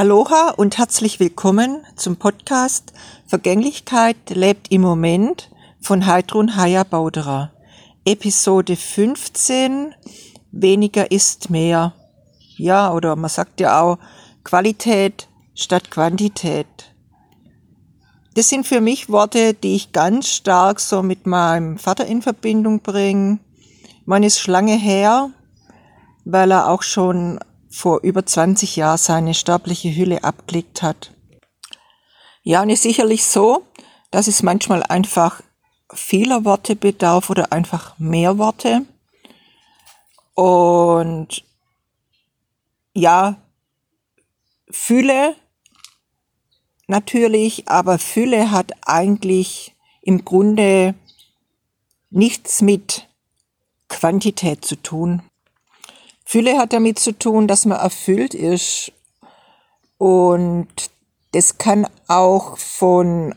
Aloha und herzlich willkommen zum Podcast Vergänglichkeit lebt im Moment von Heidrun Haya Bauderer. Episode 15 Weniger ist mehr. Ja, oder man sagt ja auch Qualität statt Quantität. Das sind für mich Worte, die ich ganz stark so mit meinem Vater in Verbindung bringe. Man ist Schlange her, weil er auch schon vor über 20 Jahren seine sterbliche Hülle abgelegt hat. Ja, und ist sicherlich so, dass es manchmal einfach vieler Worte bedarf oder einfach mehr Worte. Und ja, Fülle natürlich, aber Fülle hat eigentlich im Grunde nichts mit Quantität zu tun. Fülle hat damit zu tun, dass man erfüllt ist. Und das kann auch von,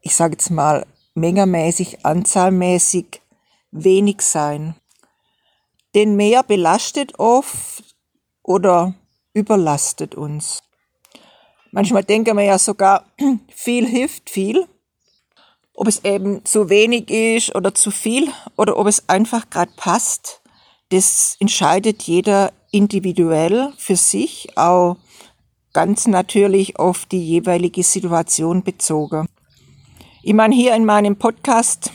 ich sage jetzt mal, mengermäßig, anzahlmäßig wenig sein. Denn mehr belastet oft oder überlastet uns. Manchmal denken wir ja sogar, viel hilft viel. Ob es eben zu wenig ist oder zu viel oder ob es einfach gerade passt das entscheidet jeder individuell für sich, auch ganz natürlich auf die jeweilige Situation bezogen. Ich meine, hier in meinem Podcast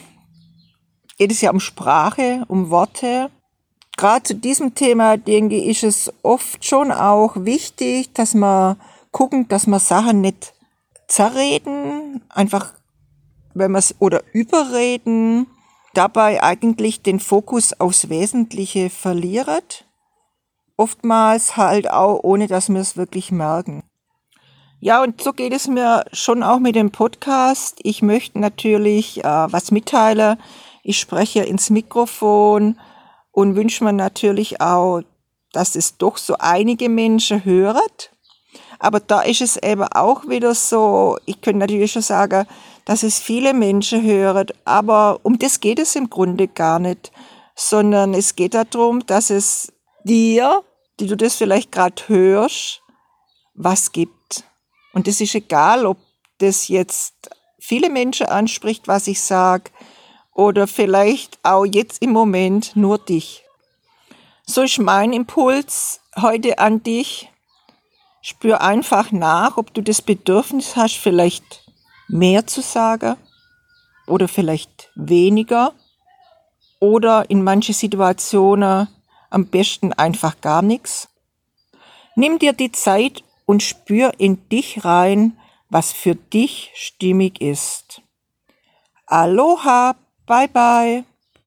geht es ja um Sprache, um Worte. Gerade zu diesem Thema, denke ich, ist es oft schon auch wichtig, dass man gucken, dass man Sachen nicht zerreden, einfach wenn man es oder überreden, dabei eigentlich den Fokus aufs Wesentliche verliert. Oftmals halt auch, ohne dass wir es wirklich merken. Ja, und so geht es mir schon auch mit dem Podcast. Ich möchte natürlich äh, was mitteilen. Ich spreche ins Mikrofon und wünsche mir natürlich auch, dass es doch so einige Menschen hört. Aber da ist es eben auch wieder so, ich könnte natürlich schon sagen, dass es viele Menschen hören, aber um das geht es im Grunde gar nicht, sondern es geht darum, dass es dir, die du das vielleicht gerade hörst, was gibt. Und es ist egal, ob das jetzt viele Menschen anspricht, was ich sage, oder vielleicht auch jetzt im Moment nur dich. So ist mein Impuls heute an dich. Spür einfach nach, ob du das Bedürfnis hast, vielleicht mehr zu sagen oder vielleicht weniger oder in manche Situationen am besten einfach gar nichts. Nimm dir die Zeit und spür in dich rein, was für dich stimmig ist. Aloha, bye bye.